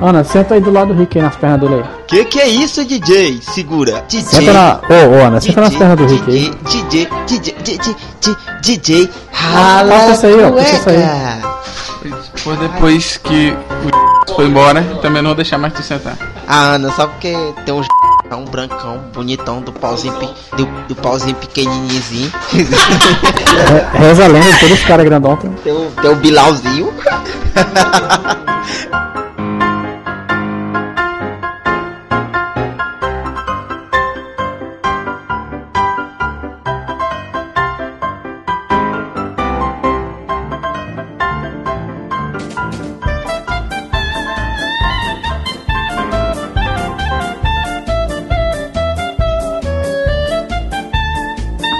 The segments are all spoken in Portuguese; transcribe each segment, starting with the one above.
Ana, senta aí do lado do Rick aí nas pernas dele aí. Que que é isso, DJ? Segura. DJ. Senta na. Ô, ô, Ana, senta nas pernas do Rick aí. DJ, DJ, DJ, DJ, DJ, rala Passa isso aí, ó, passa isso aí. Foi depois que o foi embora, também não vou deixar mais tu sentar. Ah, Ana, só porque tem um um brancão, bonitão, do pauzinho, do, do pauzinho pequenininho. Reza a lenda, todos os caras grandão. Tem o, tem o Bilauzinho.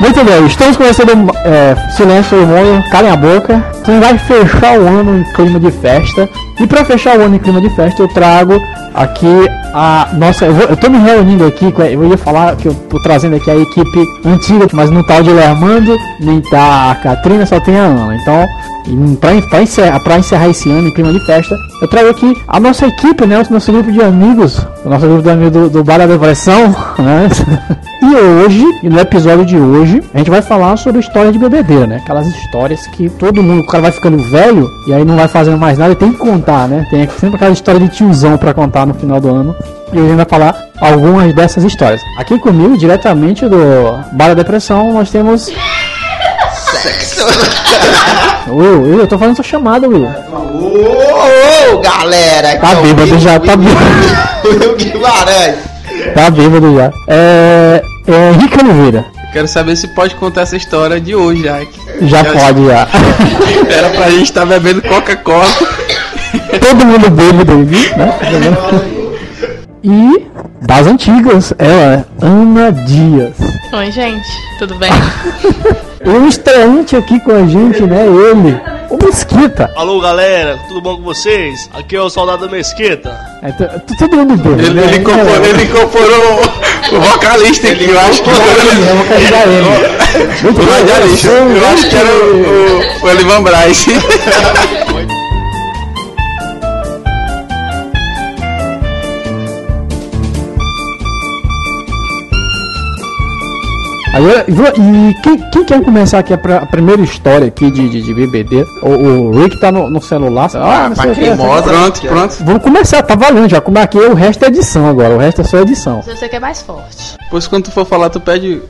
Muito bem, estamos começando é, silêncio hormônio, calem a boca. Então vai fechar o ano em clima de festa. E para fechar o ano em clima de festa, eu trago aqui a nossa. Eu, vou, eu tô me reunindo aqui, eu ia falar que eu tô trazendo aqui a equipe antiga, mas não tá o de Lermando, nem tá a Katrina, só tem a Ana. Então, para encerrar, pra encerrar esse ano em clima de festa, eu trago aqui a nossa equipe, né? O nosso grupo de amigos, o nosso grupo de amigos do, do Bar da Depressão, né? E hoje, no episódio de hoje, a gente vai falar sobre história de bebedeira, né? Aquelas histórias que todo mundo, o cara vai ficando velho e aí não vai fazendo mais nada e tem que contar, né? Tem sempre aquela história de tiozão para contar no final do ano. E hoje a gente vai falar algumas dessas histórias. Aqui comigo, diretamente do Bar da Depressão, nós temos. Sexo! Will, Will, eu tô fazendo sua chamada, Will. Ô, ô, galera! Tá bêbado já, tá bêbado. Will Guimarães! Tá bêbado já. É. É Henrique Oliveira. Quero saber se pode contar essa história de hoje, já. Já pode, já. Era pra gente estar tá bebendo Coca-Cola. Todo mundo bêbado, né? E das antigas, ela, Ana Dias. Oi, gente, tudo bem? um estreante aqui com a gente, né? Ele, o Mesquita. Alô, galera, tudo bom com vocês? Aqui é o Soldado Mesquita. É, todo mundo bem. Ele, né? ele, incorporou, ele incorporou o vocalista aqui, eu acho que era o radialista. Eu acho que era o, o, o Elivan Braz. Agora, e quem, quem, quer começar aqui a, a, primeira história aqui de, de, de BBD? O, o, Rick tá no, no celular. Ah, ah cremosa, pronto, pronto. Vamos começar, tá valendo já. Como aqui o resto é edição agora, o resto é só edição. Se você quer mais forte. Pois quando tu for falar, tu pede.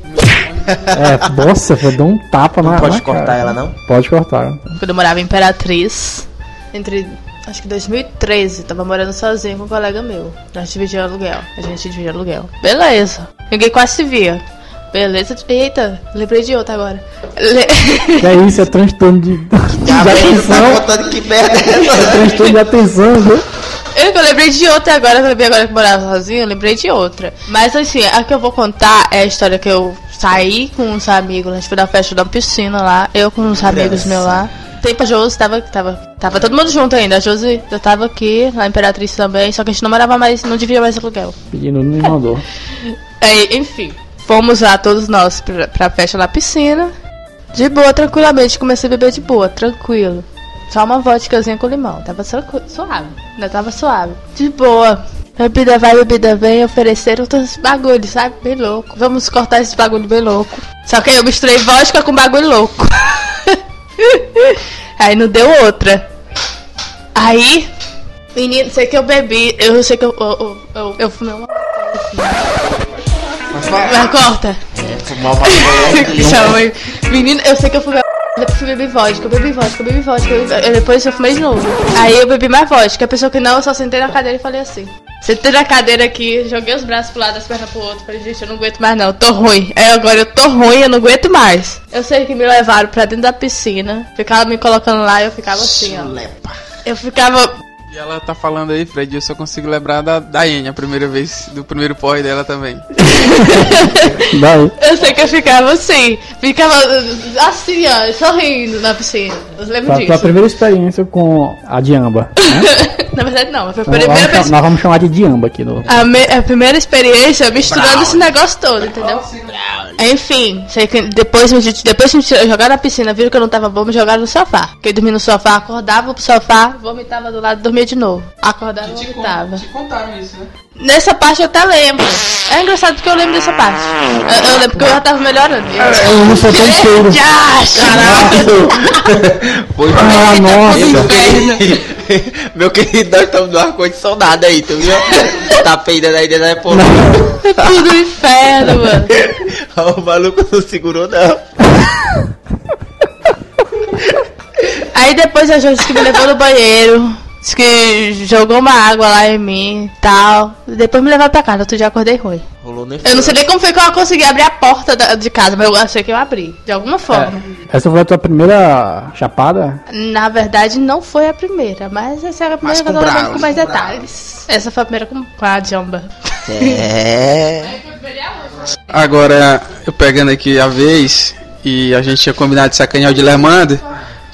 É, nossa, vou dar um tapa não na. Pode na cortar cara. ela, não? Pode cortar. Quando eu morava em Imperatriz, entre acho que 2013, tava morando sozinho com um colega meu. A gente dividia aluguel. A gente dividia aluguel. Beleza. Ninguém quase se via. Beleza. Eita, lembrei de outra agora. Le... Que é isso, é transtorno de, de, de atenção. Tá que merda é, é transtorno de atenção, viu? Eu, eu lembrei de outra agora, eu lembrei agora que morava sozinho, eu lembrei de outra. Mas assim, a que eu vou contar é a história que eu saí com uns amigos, a gente foi na festa da piscina lá, eu com uns amigos meus lá. Tempo a Josi tava, tava, tava todo mundo junto ainda. A Josi já tava aqui, na Imperatriz também, só que a gente não morava mais, não dividia mais aluguel. Pedindo, não me mandou. é, enfim. Fomos lá todos nós pra, pra festa na piscina. De boa, tranquilamente. Comecei a beber de boa, tranquilo. Só uma vodkazinha com limão. Tava suave. Ainda tava suave. De boa. Bebida vai, bebida vem. Ofereceram outros bagulhos, sabe? Bem louco. Vamos cortar esse bagulho bem louco. Só que aí eu misturei vodka com bagulho louco. aí não deu outra. Aí, menino, sei que eu bebi. Eu sei que eu, eu, eu, eu fumei uma. Mas corta. Uma Menino, eu sei que eu fumei. Depois eu bebi vodka, eu bebi vodka, eu bebi vodka. Eu, depois eu fumei de novo. Aí eu bebi mais vodka. A pessoa que não, eu só sentei na cadeira e falei assim. Sentei na cadeira aqui, joguei os braços pro lado, as pernas pro outro. Falei, gente, eu não aguento mais não, tô ruim. Aí agora eu tô ruim, eu não aguento mais. Eu sei que me levaram pra dentro da piscina. Ficava me colocando lá e eu ficava assim, ó. Eu ficava e ela tá falando aí, Fred, eu só consigo lembrar da Daiane, a primeira vez, do primeiro porre dela também. Daí. Eu sei que eu ficava assim, ficava assim, ó, sorrindo na piscina. Eu lembro disso. Foi a primeira experiência com a Diamba. Né? na verdade, não. Foi a primeira nós, vamos, nós vamos chamar de Diamba aqui no. A, me, a primeira experiência misturando esse negócio todo, entendeu? Enfim, sei que depois, a gente- depois que me jogaram na piscina, viram que eu não tava bom, me jogaram no sofá. Fiquei dormindo no sofá, acordava pro sofá, vomitava do lado, dormia de novo. Acordava e vomitava. contaram isso, né? Nessa parte eu até lembro. É engraçado porque eu lembro dessa parte. Eu, eu lembro que eu já tava melhorando. Eu não sou tão feio. Foi Ah, nossa. meu querido, meu querido, nós estamos no ar-condicionado aí, tu viu? Tá peidando aí dentro da porra. É tudo inferno, mano. O maluco não segurou, não. Aí depois a gente que me levou no banheiro. Disse que jogou uma água lá em mim e tal. Depois me levou pra casa, outro dia eu acordei ruim. Rolou nem Eu não sei nem como foi que eu consegui abrir a porta da- de casa, mas eu achei que eu abri, de alguma forma. Essa foi a tua primeira chapada? Na verdade, não foi a primeira, mas essa é a primeira Mas que eu com lembrando Braulio, com mais com detalhes. Essa foi a primeira com, com a Jamba. É. Agora, eu pegando aqui a vez, e a gente tinha combinado de sacanear o Dilemando,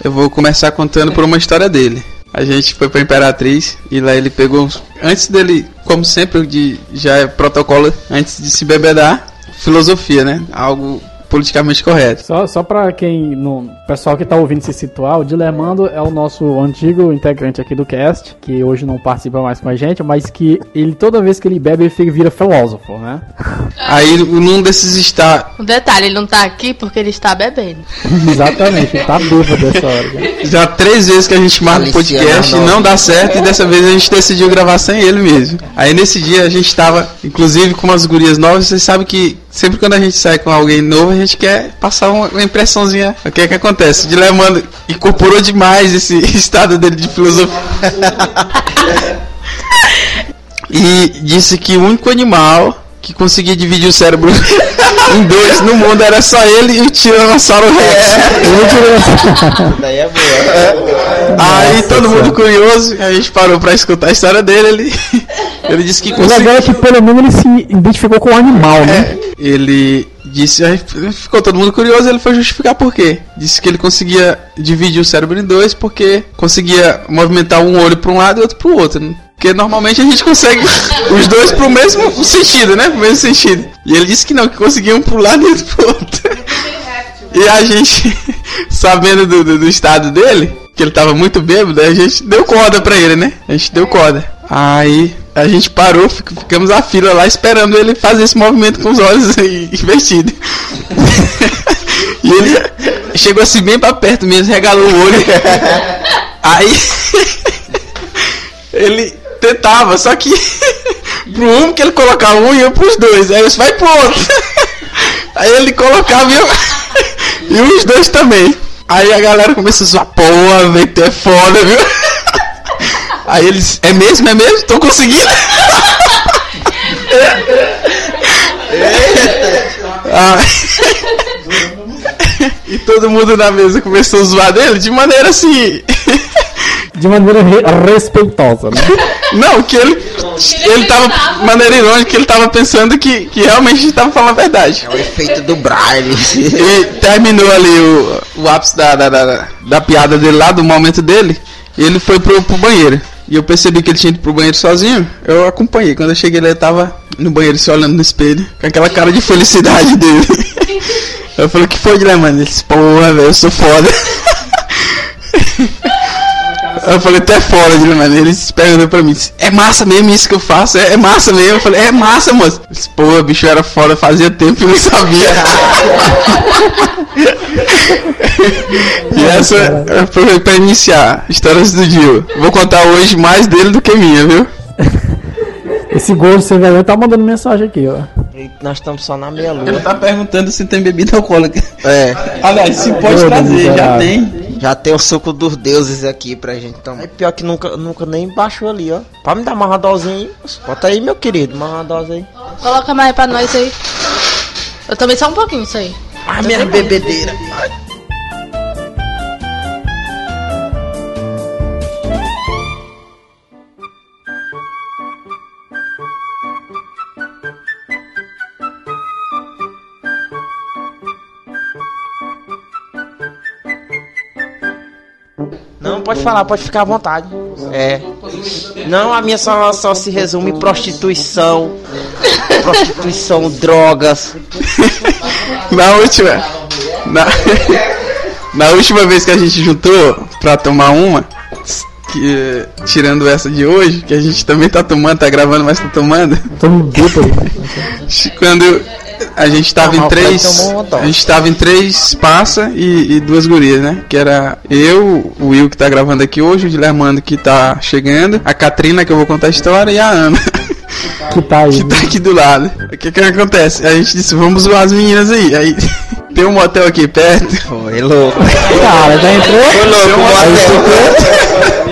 eu vou começar contando por uma história dele. A gente foi pra Imperatriz e lá ele pegou, antes dele, como sempre, de, já é protocolo, antes de se bebedar, filosofia, né? Algo politicamente correto. Só, só pra quem não. Pessoal que tá ouvindo se situar, o Dilemando é o nosso antigo integrante aqui do cast, que hoje não participa mais com a gente, mas que ele toda vez que ele bebe, ele fica, vira filósofo, né? Aí, num desses está, Um detalhe, ele não tá aqui porque ele está bebendo. Exatamente, ele tá bêbado dessa hora. Já três vezes que a gente marca o podcast e não dá certo, e dessa vez a gente decidiu gravar sem ele mesmo. Aí nesse dia a gente tava, inclusive, com umas gurias novas, vocês sabem que sempre quando a gente sai com alguém novo, a gente quer passar uma, impressãozinha. O que é que acontece? O Dilemando incorporou demais esse estado dele de filosofia. e disse que o único animal que conseguia dividir o cérebro em dois no mundo era só ele e o Tiranossauro Rex. Daí é boa. Aí todo mundo curioso, a gente parou pra escutar a história dele. Ele, ele disse que O legal conseguiu. é que pelo menos ele se identificou com o animal, né? Ele disse, aí ficou todo mundo curioso, ele foi justificar por quê. Disse que ele conseguia dividir o cérebro em dois porque conseguia movimentar um olho pra um lado e outro pro outro. Porque normalmente a gente consegue os dois pro mesmo sentido, né? Pro mesmo sentido. E ele disse que não, que conseguia um pro lado e outro pro outro. E a gente, sabendo do, do, do estado dele, que ele tava muito bêbado, a gente deu corda pra ele, né? A gente deu corda. Aí a gente parou, fic- ficamos a fila lá esperando ele fazer esse movimento com os olhos invertidos. e ele chegou assim bem pra perto mesmo, regalou o olho. Aí ele tentava, só que pro um que ele colocava um ia pros dois, aí eles vai pro outro. Aí ele colocava e, eu, e os dois também. Aí a galera começou a zoar, porra, velho, é foda, viu? Aí eles, é mesmo, é mesmo? Tô conseguindo. E todo mundo na mesa começou a zoar dele de maneira assim. De maneira re- respeitosa, né? Não, que ele. Ele tava. De maneira irônica, que ele tava pensando que, que realmente a gente tava falando a verdade. É o efeito do Braille. E terminou ali o, o ápice da, da, da, da piada dele lá, do momento dele, e ele foi pro, pro banheiro. E eu percebi que ele tinha ido pro banheiro sozinho, eu acompanhei. Quando eu cheguei lá, ele tava no banheiro se olhando no espelho, com aquela cara de felicidade dele. Eu falei, o que foi, Guilherme? Ele disse, porra, velho, eu sou foda. Eu falei, tu é foda, Guilherme. Ele se perguntou pra mim, é massa mesmo isso que eu faço? É, é massa mesmo? Eu falei, é massa, moço. Ele disse, Pô, bicho, era foda, fazia tempo que eu não sabia. e essa foi pra iniciar histórias do Dio. Vou contar hoje mais dele do que minha, viu? Esse gordo sem vergonha tá mandando mensagem aqui, ó. Nós estamos só na meia Ele lua. tá perguntando se tem bebida alcoólica. É, Aliás, se pode trazer, já tem. Já tem o suco dos deuses aqui pra gente tomar. É pior que nunca, nunca nem baixou ali, ó. Pode me dar uma dosinha aí? Bota aí, meu querido, uma dose aí. Coloca mais pra nós aí. Eu tomei só um pouquinho isso aí. Ah, minha bebedeira. Falar, pode ficar à vontade. É. Não, a minha só, só se resume em prostituição. Prostituição, drogas. Na última. Na, na última vez que a gente juntou pra tomar uma, que, tirando essa de hoje, que a gente também tá tomando, tá gravando, mas tá tomando. Tamo bêbado. Quando a gente tava Ah, em três. A gente tava em três passa e, e duas gurias, né? Que era eu, o Will que tá gravando aqui hoje, o Guilhermando que tá chegando, a Katrina que eu vou contar a história e a Ana. Que tá aí. que tá aqui do lado. O que que acontece? A gente disse, vamos zoar as meninas aí. Aí tem um motel aqui perto. Foi louco. Cara, já entrou. Foi louco, motel.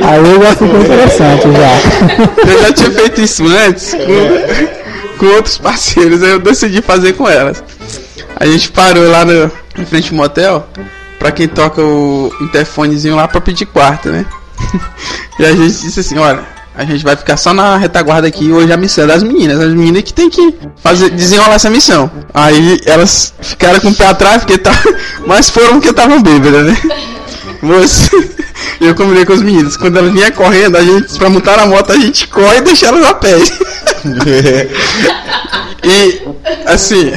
Aí já ficou interessante já. Eu já tinha feito isso antes com, com outros parceiros, aí eu decidi fazer com elas. A gente parou lá no, frente ao motel, pra quem toca o interfonezinho lá pra pedir quarto, né? E a gente disse assim, olha, a gente vai ficar só na retaguarda aqui hoje a missão é das meninas, as meninas que tem que fazer, desenrolar essa missão. Aí elas ficaram com o pé atrás, porque tá, mas foram porque estavam bêbadas, né? Você, eu combinei com os meninos. Quando elas vinham correndo, a gente, pra montar na moto, a gente corre e deixa elas a pé. E, assim,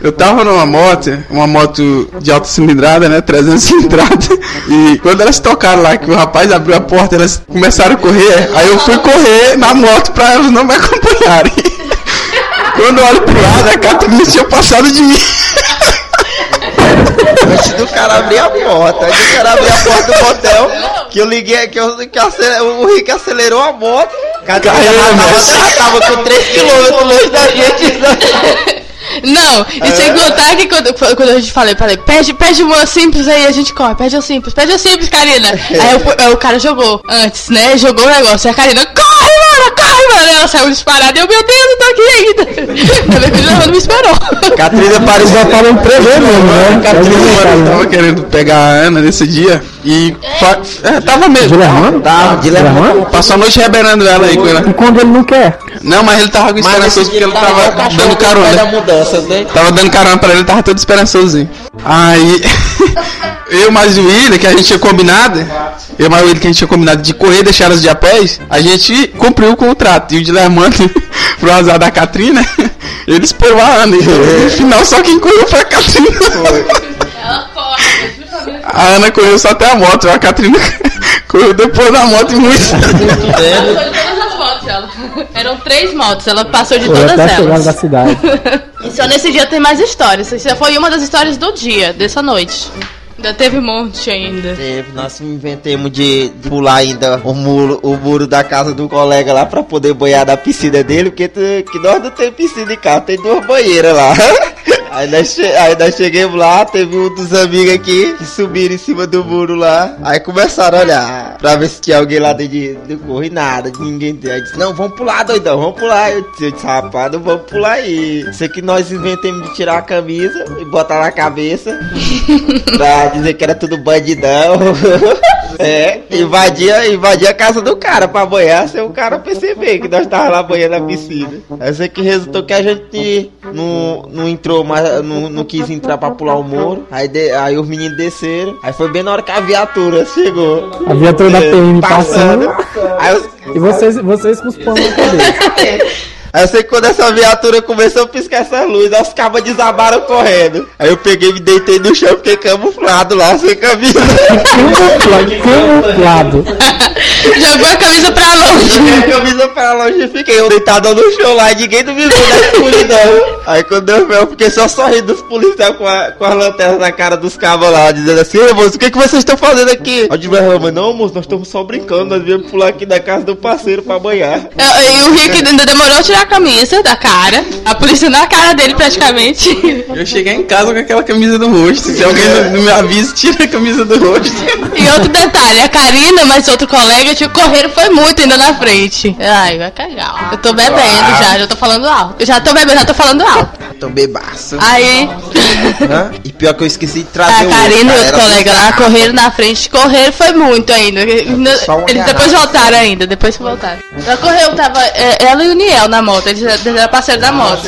eu tava numa moto, uma moto de alta cilindrada, né? 300 cilindrada. E quando elas tocaram lá, que o rapaz abriu a porta, elas começaram a correr. Aí eu fui correr na moto pra elas não me acompanharem. Quando eu olho pro lado, a Catarina tinha passado de mim. Antes do cara abrir a porta, antes do cara abrir a porta do motel, que eu liguei, que, que o Rick acelerou a moto, já né? tava, com 3 km longe da gente. Não, e sem contar que quando, quando a gente falei, falei, pede, pede uma simples aí, a gente corre, pede o simples, pede o simples, Karina. Aí o, aí o cara jogou antes, né? Jogou o negócio. Aí a Karina, corre, mano, corre, mano. Ela saiu disparada e eu, meu Deus, eu tô aqui ainda. Ainda que o Giovanni me esperou. Catrina parecia Já tava emprevendo mesmo, né? Eu tava querendo pegar a Ana nesse dia. E fa- é, tava mesmo. Guilhermano? De Guilhermano? Passou a noite reberando ela aí com ela. E quando ele não quer? Não, mas ele tava com esperançoso porque ele tava dando da carona. mudanças, né? Tava dando carona pra ele, tava todo esperançosozinho. Aí, eu mais o William, que a gente tinha combinado, eu mais o William, que a gente tinha combinado de correr e deixar elas de a pés, a gente cumpriu o contrato. E o Dilermano, pro azar da Catrina, ele esperou a Ana. E no final, só quem correu foi a Catrina. Ela corre, A Ana correu só até a moto, a Catrina correu depois da moto e muito. Passou de todas as motos, ela. Eram três motos, ela passou de Foi todas elas. da cidade. E só nesse dia tem mais histórias. Isso foi uma das histórias do dia, dessa noite. Ainda teve um monte ainda. Teve, nós inventemos de, de pular ainda o muro, o muro da casa do colega lá pra poder banhar na piscina dele, porque tu- que nós não tem piscina em casa, tem duas banheiras lá. Aí nós, aí nós chegamos lá, teve um dos amigos aqui que subiram em cima do muro lá. Aí começaram a olhar pra ver se tinha alguém lá dentro de- do corro e nada, ninguém tem. Aí disse, não, vamos pular, doidão, vamos pular. Eu disse, eu disse, rapaz, não vamos pular aí. Isso aqui nós inventamos de tirar a camisa e botar na cabeça pra dizer que era tudo bandidão. é, invadia, invadia a casa do cara pra banhar sem o cara perceber que nós tava lá banhando na piscina. Aí isso que resultou que a gente não, não entrou mais, não, não quis entrar pra pular o muro. Aí, de- aí os meninos desceram. Aí foi bem na hora que a viatura chegou. A viatura da PM passando. Aí os, E vocês, vocês com os panos na cabeça. Aí eu sei que quando essa viatura começou a piscar essas luzes, aí os cabas desabaram correndo. Aí eu peguei, me deitei no chão, fiquei camuflado lá, sem camisa. Camuflado. Camuflado. Jogou a camisa pra longe. Joguei a camisa pra longe e fiquei eu deitado no chão lá, e ninguém me viu na escuridão. Aí quando eu vi, eu fiquei só sorrindo dos policiais com, a, com as lanternas na cara dos cabos lá, dizendo assim, "Ei, moço, o que, que vocês estão fazendo aqui? Aí eu falei, não, moço, nós estamos só brincando, nós viemos pular aqui da casa do parceiro pra banhar. Eu- E o Rick ainda demorou a tirar a camisa da cara. A polícia na cara dele praticamente. Eu cheguei em casa com aquela camisa do rosto. Se alguém não, não me avisa, tira a camisa do rosto. E outro detalhe, a Karina, mas outro colega, tipo, correram foi muito ainda na frente. Ai, vai cagar. Eu tô bebendo já, já tô falando alto. Eu já tô bebendo, já tô falando alto. Tô bebaço. Aí, Hã? E pior que eu esqueci de trazer a Karina e cara, outro era colega lá correram na frente. Correram foi muito ainda. Só uma Eles depois voltaram ainda, depois voltaram. Ela correu, tava é, ela e o Niel na moto. Eles, eles eram parceiros da moto.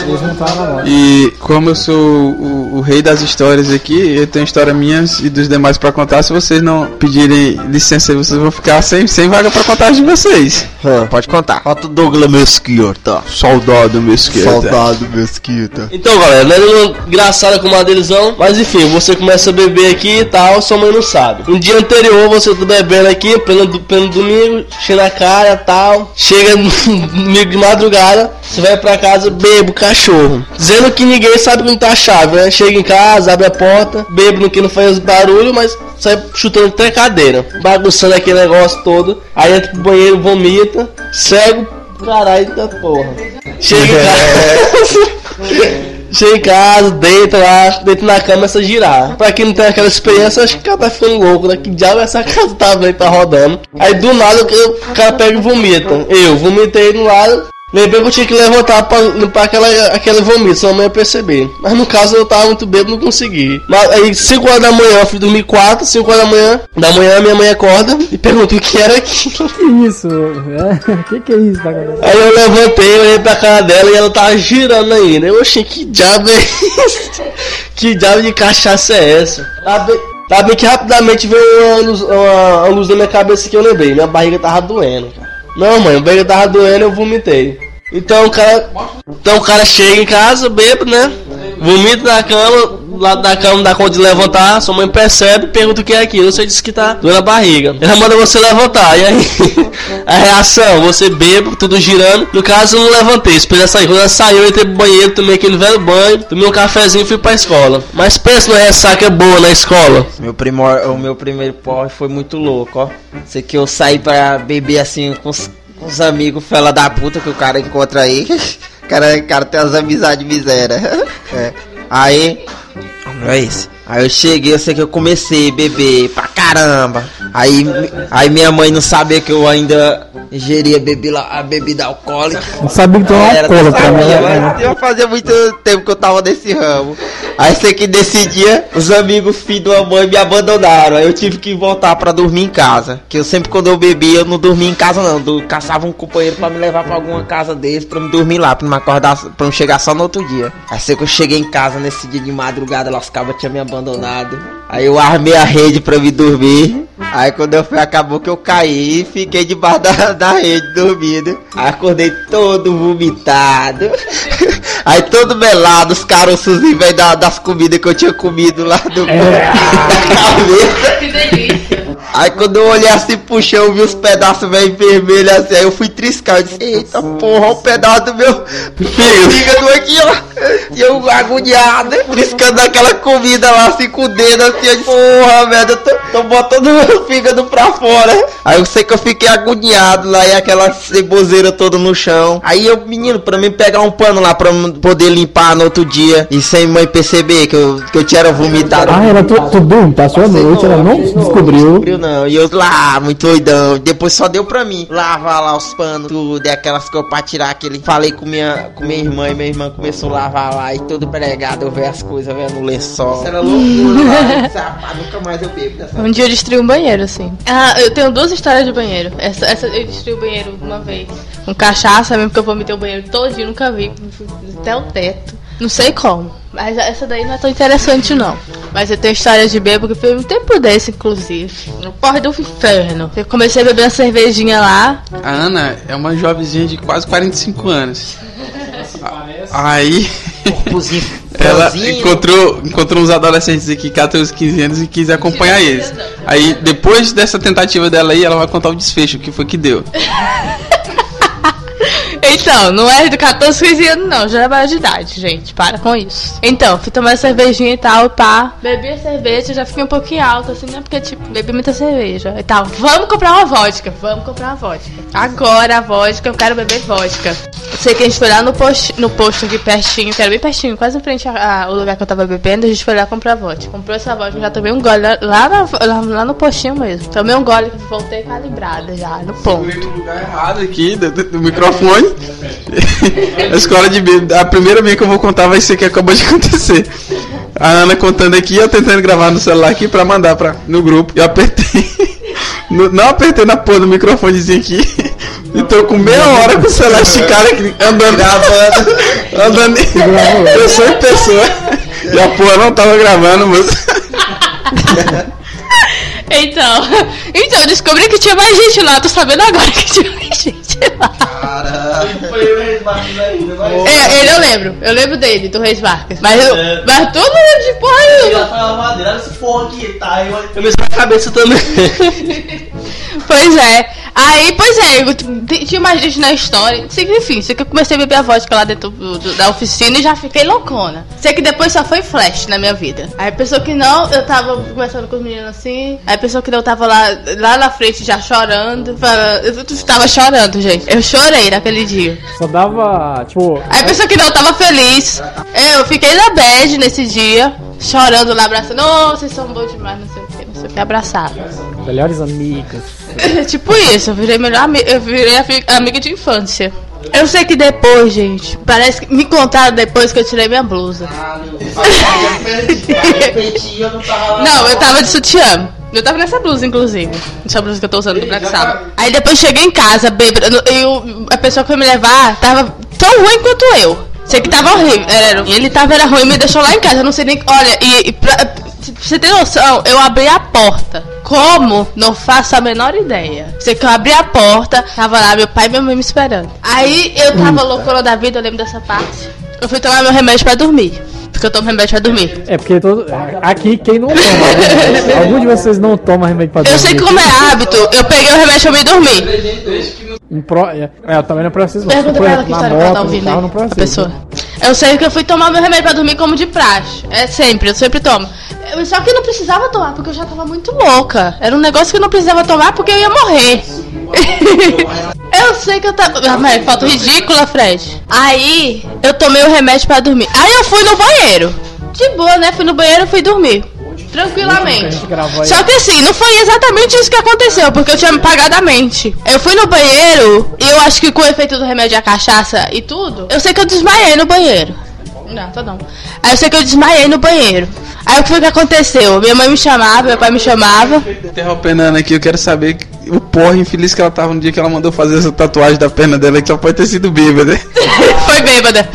E como eu sou o, o rei das histórias aqui, eu tenho história minhas e dos demais pra contar. Se vocês não pedirem licença, vocês vão ficar sem, sem vaga pra contar de vocês. Pode contar. Conta o Douglas Mesquita. Soldado Mesquita. Soldado Mesquita. Então, galera, não é nenhuma engraçada como a delisão, mas enfim, você começa a beber aqui e tal, sua mãe não sabe. Um dia anterior você tá bebendo aqui, pleno, pleno domingo, cheia na cara e tal. Chega no domingo de madrugada, você vai pra casa, bebo cachorro. Dizendo que ninguém sabe onde tá a chave, né? Chega em casa, abre a porta, bebo no que não faz barulho, mas sai chutando até cadeira, bagunçando aquele negócio todo. Aí entra pro banheiro, vomita, cego, caralho da porra. Chega em casa. Chega em casa, deita lá, deita na cama e começa a girar. Pra quem não tem aquela experiência, acho que o cara tá ficando louco, né? Que diabo essa casa tá vendo, tá rodando. Aí do nada o cara pega e vomita. Eu vomitei no lado. Lembrei que eu tinha que levantar pra limpar aquela, aquele vomito, senão a mãe ia perceber. Mas no caso eu tava muito bêbado, não consegui. Mas aí 5 horas da manhã, eu fui dormir 4, 5 horas da manhã, da manhã minha mãe acorda e pergunta o que era aquilo. Que isso? É? Que que é isso? Tá acontecendo? Aí eu levantei, olhei pra cara dela e ela tava girando ainda. Eu achei que diabo é isso? Que diabo de cachaça é essa? Tá bem, tá bem que rapidamente veio uma luz, uma, uma luz na minha cabeça que eu lembrei. Minha barriga tava doendo, cara. Não, mãe, a barriga tava doendo eu vomitei. Então o cara. Então o cara chega em casa, bebo, né? Vomita na cama, lado da cama não dá conta de levantar, sua mãe percebe, pergunta o que é aquilo, você disse que tá doendo a barriga. Ela manda você levantar, e aí a reação, você bebo, tudo girando. No caso eu não levantei, esperei sair. Quando ela saiu, eu entrei pro banheiro, tomei aquele velho banho, tomei um cafezinho e fui pra escola. Mas pensa numa ressaca boa na escola. Meu primor, o meu primeiro porre foi muito louco, ó. Sei que eu saí pra beber assim com os, os amigos fela da puta que o cara encontra aí. O cara, cara tem as amizades miséria. É. Aí. Não é isso. Aí eu cheguei, eu sei que eu comecei a beber pra caramba. Aí, aí minha mãe não sabia que eu ainda ingeria bebida, a bebida alcoólica. Não sabia que tu é um Era, alcoólatra, né? já fazia muito tempo que eu tava nesse ramo. Aí sei que nesse dia, os amigos filhos da mãe me abandonaram. Aí eu tive que voltar pra dormir em casa. Que eu sempre quando eu bebia, eu não dormia em casa não. Eu caçava um companheiro pra me levar pra alguma casa deles, pra me dormir lá, pra não me acordar, pra não chegar só no outro dia. Aí sei que eu cheguei em casa nesse dia de madrugada, cabas tinham me abandonado. Aí eu armei a rede pra me dormir. Aí quando eu fui, acabou que eu caí e fiquei debaixo da, da rede dormindo. Aí acordei todo vomitado. Aí todo melado, os caroços em vez da- das comidas que eu tinha comido lá do da cabeça. Que delícia. Aí quando eu olhei assim pro chão, eu vi os pedaços meio vermelhos assim, aí eu fui triscar, eu disse, eita porra, o pedaço do meu fígado aqui, ó. E eu agoniado, triscando aquela comida lá assim com o dedo assim, eu disse, porra, velho, eu tô, tô botando o meu fígado pra fora. Aí eu sei que eu fiquei agoniado lá e aquela ceboseira toda no chão. Aí eu, menino, pra mim pegar um pano lá pra poder limpar no outro dia e sem mãe perceber que eu, que eu tinha vomitado. Ah, ela tu, tu passou a noite, ela não descobriu. descobriu não. E eu lá, muito doidão. Depois só deu pra mim. Lavar lá os panos, tudo. E aquelas coisas pra tirar aquele. Falei com minha, com minha irmã e minha irmã começou a lavar lá. E todo pregado eu ver as coisas, vendo no lençol. Isso era loucura lá. "Ah, nunca mais eu bebo dessa Um dia eu destruí um banheiro, assim. Ah, eu tenho duas histórias de banheiro. Essa, essa eu destruí o banheiro uma vez. Com cachaça mesmo, que eu vomitei o banheiro todinho, nunca vi. Fui Até o teto. Não sei como. Mas essa daí não é tão interessante, não. Mas eu tenho histórias de bêbado que foi um tempo desse, inclusive. No porre do inferno. Eu comecei a beber uma cervejinha lá. A Ana é uma jovenzinha de quase 45 anos. Aí ela encontrou, encontrou uns adolescentes aqui, 14, 15 anos, e quis acompanhar eles. Aí depois dessa tentativa dela aí, ela vai contar o desfecho, o que foi que deu. Então, não é de 14, 15 anos, não. Já é maior de idade, gente. Para com isso. Então, fui tomar cervejinha e tal, pá. Bebi a cerveja, já fiquei um pouquinho alta, assim, né? Porque, tipo, bebi muita cerveja e tal. Vamos comprar uma vodka. Vamos comprar uma vodka. Agora a vodka, eu quero beber vodka. Sei que a gente foi lá no posto, no posto aqui pertinho, que era bem pertinho, quase em frente ao lugar que eu tava bebendo. A gente foi lá comprar vodka. Comprou essa vodka, já tomei um gole lá, lá, lá, lá no postinho mesmo. Tomei um gole, voltei calibrada já, no ponto. Segurei no lugar errado aqui do- do microfone. a escola de. A primeira vez que eu vou contar vai ser que acabou de acontecer. A Ana contando aqui, eu tentando gravar no celular aqui pra mandar pra, no grupo. Eu apertei. no- não apertei na porra do microfonezinho aqui. E tô com meia hora com o Celeste cara aqui andando, gravando, andando, pessoa em pessoa. E a porra não tava gravando, moço. Então, então, eu descobri que tinha mais gente lá. Tô sabendo agora que tinha mais gente lá. Foi o Reis Marques ainda, mas. É, ele eu lembro. Eu lembro dele, do Reis Marques. Mas, eu, É. mas todo mundo de porra nenhuma. foi uma madeira, olha esse porra aqui, tá? Eu, eu mexi na cabeça também. Pois é. Aí, pois é, tinha mais gente na história. Enfim, sei que eu comecei a beber a vodka lá dentro do- do- da oficina e já fiquei loucona. Sei que depois só foi flash na minha vida. Aí pensou que não, eu tava conversando com os meninos assim. Aí pensou que não, eu tava lá, lá na frente já chorando. Fala- Eu tava chorando, gente. Eu chorei naquele dia. Só dava, tipo, Aí pensou que não, eu tava feliz. É, Eu fiquei na bad nesse dia, chorando lá, abraçando. Oh, vocês são bons demais, não sei o que, não sei o que, abraçado. melhores amigas. tipo isso, eu virei melhor ami- eu virei ami- amiga de infância. Eu sei que depois, gente, parece que me contaram depois que eu tirei minha blusa. Não, eu tava de sutiã. Eu tava nessa blusa, inclusive. Essa blusa que eu tô usando do Black Sabbath. Aí depois cheguei em casa, bêbada. E a pessoa que foi me levar tava tão ruim quanto eu. Sei que tava horrível. Era, ele tava era ruim e me deixou lá em casa. Eu não sei nem. Olha, e, e pra você ter noção, eu abri a porta. Como? Não faço a menor ideia. Sei que eu abri a porta, tava lá meu pai e minha mãe me esperando. Aí eu tava loucura da vida, eu lembro dessa parte. Eu fui tomar meu remédio pra dormir. Porque eu tomo remédio pra dormir. É porque todo, aqui quem não toma, né? Algum de vocês não toma remédio pra Eu sei que como é hábito, eu peguei o remédio pra me dormir. Em pro, é, eu também não preciso. Pergunta pra ela que história que ela tá ouvindo carro, a pessoa. Eu sei que eu fui tomar meu remédio pra dormir como de praxe. É sempre, eu sempre tomo. Eu- Só que eu não precisava tomar, porque eu já tava muito louca. Era um negócio que eu não precisava tomar porque eu ia morrer. eu sei que eu tava. Ah, mas foto ridícula, Fred. Aí, eu tomei o remédio pra dormir. Aí eu fui no banheiro. De boa, né? Fui no banheiro e fui dormir. Tranquilamente. Só que assim, não foi exatamente isso que aconteceu, porque eu tinha me pagado a mente. Eu fui no banheiro e eu acho que com o efeito do remédio, a cachaça e tudo, eu sei que eu desmaiei no banheiro. Não, tô não. Aí eu sei que eu desmaiei no banheiro. Aí o que foi que aconteceu? Minha mãe me chamava, meu pai me chamava. Interrompendo a Ana aqui, eu quero saber o porra infeliz que ela tava no dia que ela mandou fazer essa tatuagem da perna dela, que só pode ter sido bêbada. foi bêbada.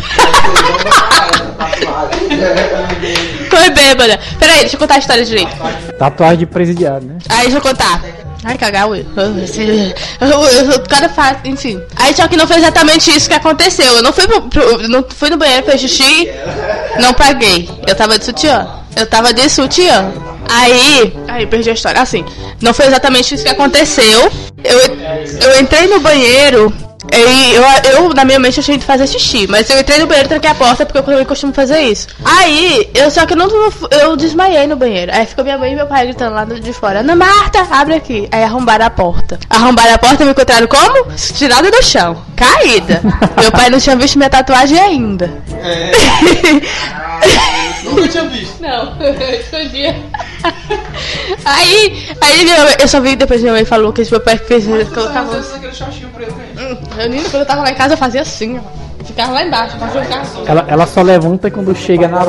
foi bêbada. Peraí, deixa eu contar a história direito. Tatuagem de presidiário, né? Aí deixa eu contar. Ai, cagar, eu, cada fase, enfim. Aí só que não foi exatamente isso que aconteceu. Eu não fui, pro, pro- não fui no banheiro, fez xixi, não paguei. Eu tava de sutiã. Eu tava de sutiã. Aí, aí perdi a história. Assim, não foi exatamente isso que aconteceu. Eu, eu entrei no banheiro. E eu, eu, na minha mente, eu tinha de fazer xixi. Mas eu entrei no banheiro e tranquei a porta porque eu também costumo fazer isso. Aí, eu só que eu não. Eu desmaiei no banheiro. Aí ficou minha mãe e meu pai gritando lá de fora: Ana Marta, abre aqui. Aí arrombaram a porta. Arrombaram a porta e me encontraram como? Tirada do chão. Caída. meu pai não tinha visto minha tatuagem ainda. Nunca tinha visto. Não, eu escondia. Aí, aí minha mãe- eu só vi depois minha mãe falou que esse meu pai fez colocava. Eu nem quando eu tava lá em casa eu fazia assim, ó. Ficava lá embaixo, ficar assim. Ela, ela só levanta quando chega na.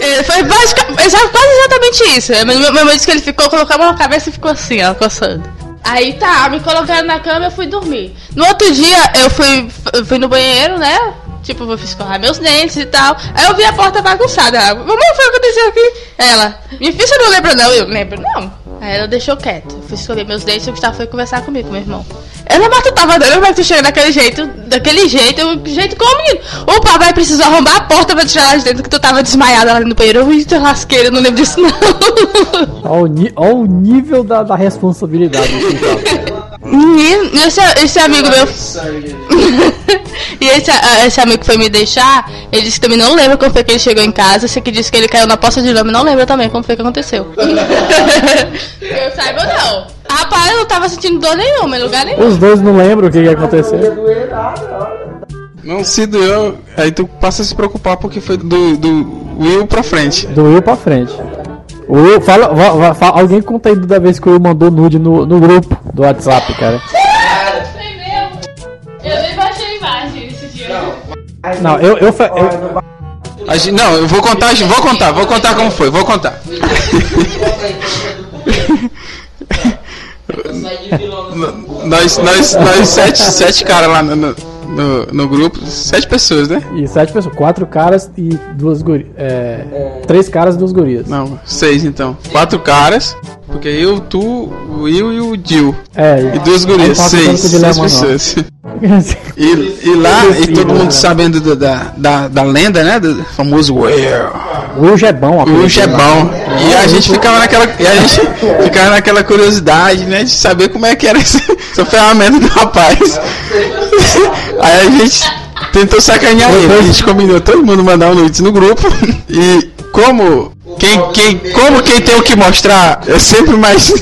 É, Foi basicamente, exa- quase exatamente isso. É, Mas Minha minha mãe disse que ele ficou, colocou a mão na cabeça e ficou assim, ó, coçando. Aí tá, me colocaram na cama e eu fui dormir. No outro dia eu fui, eu fui no banheiro, né? Tipo, fui escovar meus dentes e tal. Aí eu vi a porta bagunçada. Ela, Mamãe, foi o que aconteceu aqui? Ela, minha filha, você não lembra não? Eu lembro, não. Aí ela deixou quieto. Eu fui escover meus dentes e o Gustavo foi conversar comigo, meu irmão. Ela, mas tu tava dando, mas tu chega daquele jeito, daquele jeito, jeito como, menino? O papai precisou arrombar a porta pra tirar lá de dentro que tu tava desmaiada lá no banheiro. Eu, eita lasqueira, eu não lembro disso não. Olha o, nível da, da responsabilidade. Menino, esse, esse amigo meu. e esse, ah, esse amigo que foi me deixar, ele disse que também não lembra como foi que ele chegou em casa. Esse que disse que ele caiu na poça de lama, não lembra também como foi que aconteceu. eu saiba não. Rapaz, eu não tava sentindo dor nenhuma, em lugar nenhum. Os dois não lembram o que, que aconteceu. Não, se doeu, aí tu passa a se preocupar porque foi do, do Will pra frente. Do Will pra frente. O Will, fala, va- va- alguém conta aí da vez que o Will mandou nude no, no grupo do WhatsApp, cara. Foi mesmo. Eu nem baixei a imagem esse dia. Não, eu, eu, eu, A gente- não, eu vou contar, vou contar, vou contar como foi, vou contar. nós, nós, nós sete, sete caras lá no, no, no, no grupo, sete pessoas, né? E sete pessoas, quatro caras e duas gurias. É, três caras e duas gurias. Não, seis então. Quatro caras, porque eu, tu, o Will e o Jill. É, E duas gurias, seis, seis pessoas. E, e lá, e todo mundo sabendo da, da, da, da lenda, né? Do famoso Will. O Will já é bom, O Will é bom. E a gente ficava naquela. E a gente ficava naquela curiosidade, né? De saber como é que era essa, essa ferramenta do rapaz. Aí a gente tentou sacanear ele. A gente combinou todo mundo mandar um nudes no grupo. E como quem, quem, como quem tem o que mostrar é sempre mais.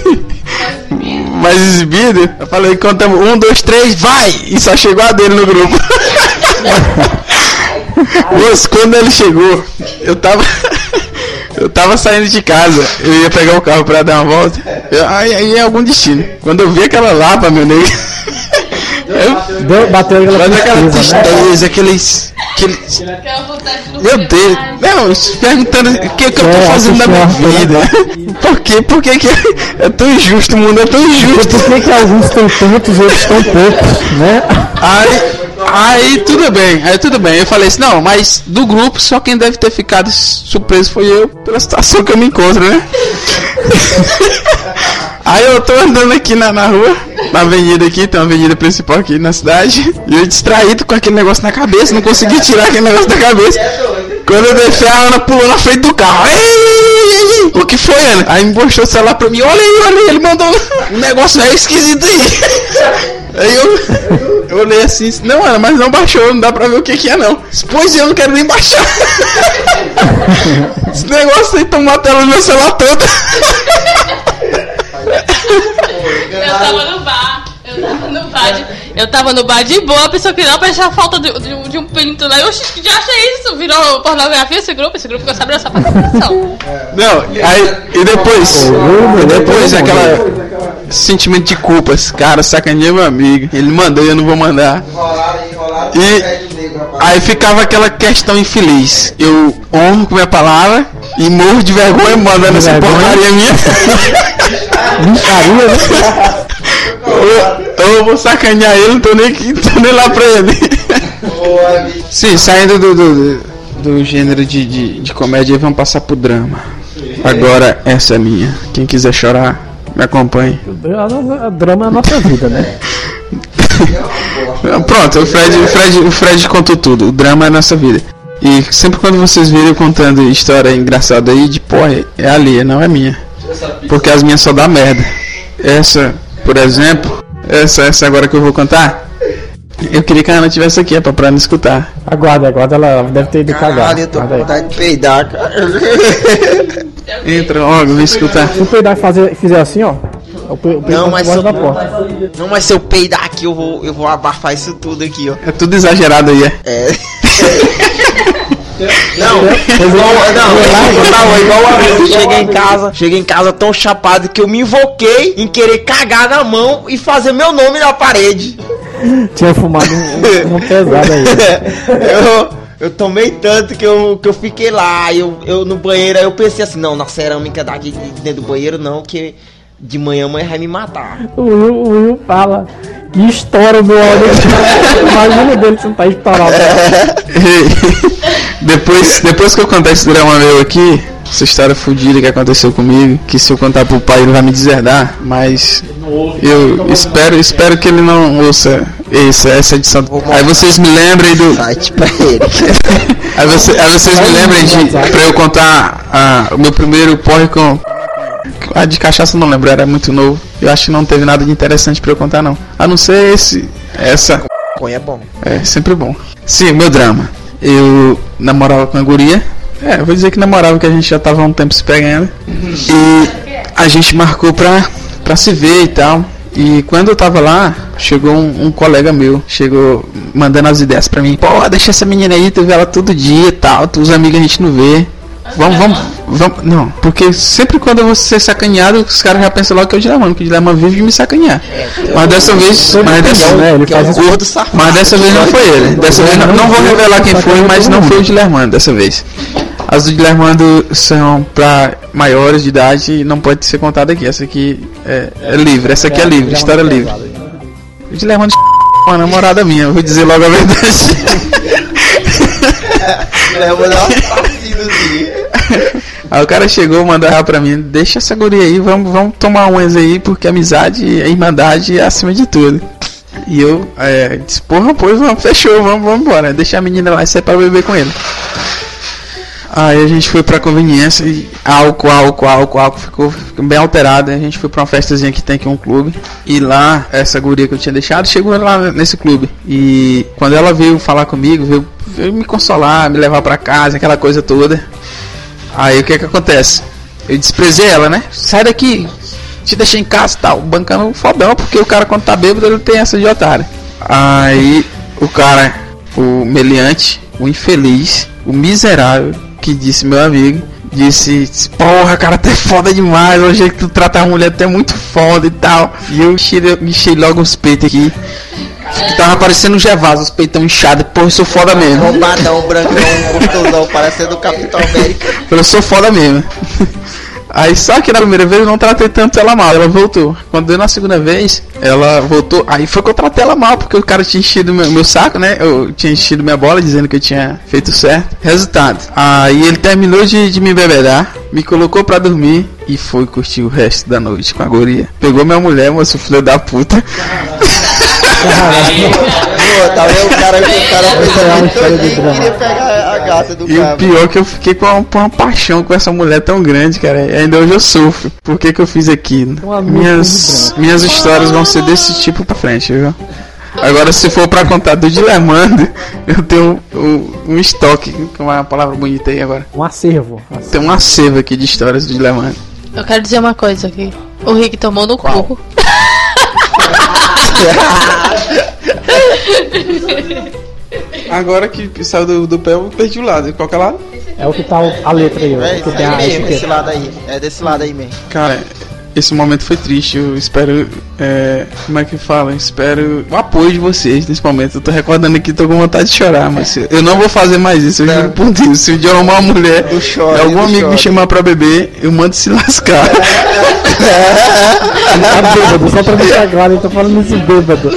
mais exibido, eu falei, contamos um, dois, três, vai! E só chegou a dele no grupo. Moço, quando ele chegou, eu tava. Eu tava saindo de casa, eu ia pegar o carro pra dar uma volta. Aí, aí é algum destino. Quando eu vi aquela lapa, meu nego. Eu, Deu, bateu aquela mas aquela tristeza, né? aqueles. aqueles meu Deus, não, se perguntando o que, que eu tô É, fazendo da minha vida. Por quê? Por que, que é tão injusto? O mundo é tão injusto. por que, que alguns têm tantos e outros tão poucos, né? Aí, aí tudo bem, aí tudo bem. Eu falei assim, não, mas do grupo só quem deve ter ficado surpreso foi eu, pela situação que eu me encontro, né? Aí eu tô andando aqui na, na rua, na avenida aqui, tem uma avenida principal aqui na cidade, e eu distraído com aquele negócio na cabeça, não consegui tirar aquele negócio da cabeça. Quando eu desci, a Ana pulou na frente do carro. Ei. O que foi, Ana? Aí mostrou o celular pra mim, olha aí, olha aí, ele mandou um negócio meio esquisito aí. Aí eu, eu olhei assim, não, Ana, mas não baixou, não dá pra ver o que que é não. Pois é, eu não quero nem baixar. Esse negócio aí tomou a tela do meu celular toda. Eu tava no bar. Eu tava no bar de, eu tava no bar de boa, a pessoa queria achar falta de, de, um- de um pinto lá. Eu "Oxi, que já achei isso. Virou pornografia esse grupo. Esse grupo que eu sabia dessa participação. Não, aí, e depois, e depois aquela sentimento de culpa, esse cara sacaneia meu amigo, ele mandou e eu não vou mandar. E aí ficava aquela questão infeliz. Eu honro com minha palavra e morro de vergonha mandando essa porcaria minha. Micharia, né? ou, ou eu vou sacanear ele, não tô nem, aqui, tô nem lá pra ele. Sim, saindo do, do, do- gênero de, de, de comédia, vamos passar pro drama. Agora, essa é minha. Quem quiser chorar, me acompanhe. A drama é a nossa vida, né? Pronto, o Fred, o, Fred, o Fred contou tudo. O drama é a nossa vida. E sempre quando vocês virem eu contando história engraçada aí, de porra, é ali, não é minha. Porque as minhas só dá merda. Essa, por exemplo, essa, essa agora que eu vou contar. Eu queria que a Ana tivesse aqui, é pra, pra não escutar. Aguarda, aguarda, ela deve ter ido cagar. Caralho, eu tô com vontade de peidar, cara. Entra logo, vem escutar. Se o peidar e fazer, fizer assim, ó. O pe- o Não, mas da porta. Não, mas se eu peidar aqui, eu vou, eu vou abafar isso tudo aqui, ó. É tudo exagerado aí, é. É. Não, igual, não, não, igual uma vez eu cheguei em casa, cheguei em casa tão chapado que eu me invoquei em querer cagar na mão e fazer meu nome na parede. Tinha fumado um, um, pesado aí. eu, eu tomei tanto que eu, que eu fiquei lá, eu, eu no banheiro, aí eu pensei assim, não, na cerâmica daqui de dentro do banheiro não, que de manhã a mãe vai me matar. O Will, o Will fala e estoura o meu áudio. Imagina dele se não tá estourado. depois, depois que eu contar esse drama meu aqui, essa história fodida que aconteceu comigo, que se eu contar pro pai ele vai me deserdar, mas eu espero, espero que ele não ouça essa, essa edição. Aí vocês me lembrem do. Aí, você, aí vocês me lembrem de pra eu contar ah, o meu primeiro porre com. A de cachaça não lembro, era muito novo. Eu acho que não teve nada de interessante pra eu contar não. A não ser esse. Essa. É bom. É, sempre bom. Sim, meu drama. Eu namorava com a guria. É, vou dizer que namorava, que a gente já tava há um tempo se pegando. E a gente marcou pra, pra se ver e tal. E quando eu tava lá, chegou um, um colega meu, chegou mandando as ideias pra mim. Pô, deixa essa menina aí, tu vê ela todo dia e tal, os amigos a gente não vê. Vamos, vamos, vamos. Não, porque sempre quando eu vou ser sacaneado, os caras já pensam logo que é o Dilemano, que o Dilemano vive de me sacanear. Mas dessa vez. Mas dessa, né? Ele é faz gordo mas dessa vez não foi ele. Dessa vez não, não vou revelar quem foi, mas não foi o Dilermano dessa vez. As do Guilhermando são pra maiores de idade e não pode ser contada aqui. Essa aqui é, é livre, essa aqui é livre, história livre. O Guilhermando uma namorada minha, vou dizer logo a verdade. Eu vou dar um passinho Aí o cara chegou, mandou ela pra mim, deixa essa guria aí, vamos, vamos tomar umas aí, porque amizade e irmandade é acima de tudo. E eu é, disse, porra, pois vamos, fechou, vamos, vamos embora. Deixa a menina lá e sai pra beber com ele. Aí a gente foi pra conveniência e álcool, álcool, álcool, álcool ficou, ficou bem alterado. A gente foi pra uma festazinha que tem aqui um clube. E lá, essa guria que eu tinha deixado chegou lá nesse clube. E quando ela veio falar comigo, veio, veio me consolar, me levar pra casa, aquela coisa toda. Aí o que que acontece? Eu desprezei ela, né? Sai daqui, te deixei em casa e tal, bancando fodão, porque o cara quando tá bêbado ele tem essa de otário. Aí o cara, o meliante, o infeliz, o miserável, que disse meu amigo, disse, porra, cara, até foda demais, o jeito que tu trata a mulher até muito foda e tal. E eu enchei logo os peitos aqui. Tava parecendo um Gevaz, os peitão inchados, porra, eu sou foda mesmo. Bombadão, brancão, gostosão, parecendo o Capitão América. Eu sou foda mesmo. Aí só que na primeira vez eu não tratei tanto ela mal, ela voltou. Quando deu na segunda vez, ela voltou. Aí foi que eu tratei ela mal, porque o cara tinha enchido meu, meu saco, né? Eu tinha enchido minha bola dizendo que eu tinha feito certo. Resultado. Aí ele terminou de, de me bebedar, me colocou pra dormir e foi curtir o resto da noite com a guria. Pegou minha mulher, moço, filho da puta. Pô, tá vendo o cara que o cara fez é a e drama. queria pegar a gata do E o cara. pior é que eu fiquei com uma, uma paixão com essa mulher tão grande, cara. E ainda hoje eu sofro. Por que, que eu fiz aquilo? Amigo Minhas, minhas histórias vão ser desse tipo pra frente, viu? Agora, se for pra contar do Dilemando, eu tenho um, um estoque, que é uma palavra bonita aí agora. Um acervo. Tem um acervo aqui de histórias do Dilemando. Eu quero dizer uma coisa aqui. O Rick tomou no cu. Agora que saiu do, do pé, eu perdi o lado. Qual que é o lado? É o que tá a letra aí, ó. É, que tem a mesmo, lado aí. É desse lado aí mesmo. Cara, esse momento foi triste. Eu espero. é, como é que fala? Espero o apoio de vocês nesse momento. Eu tô recordando aqui, tô com vontade de chorar, mas eu não vou fazer mais isso. Eu juro por Deus. Se o dia eu arrumar uma mulher, choro, algum amigo choro. me chamar pra beber, eu mando se lascar. Tá bêbado, só pra deixar claro, ele tá falando isso bêbado.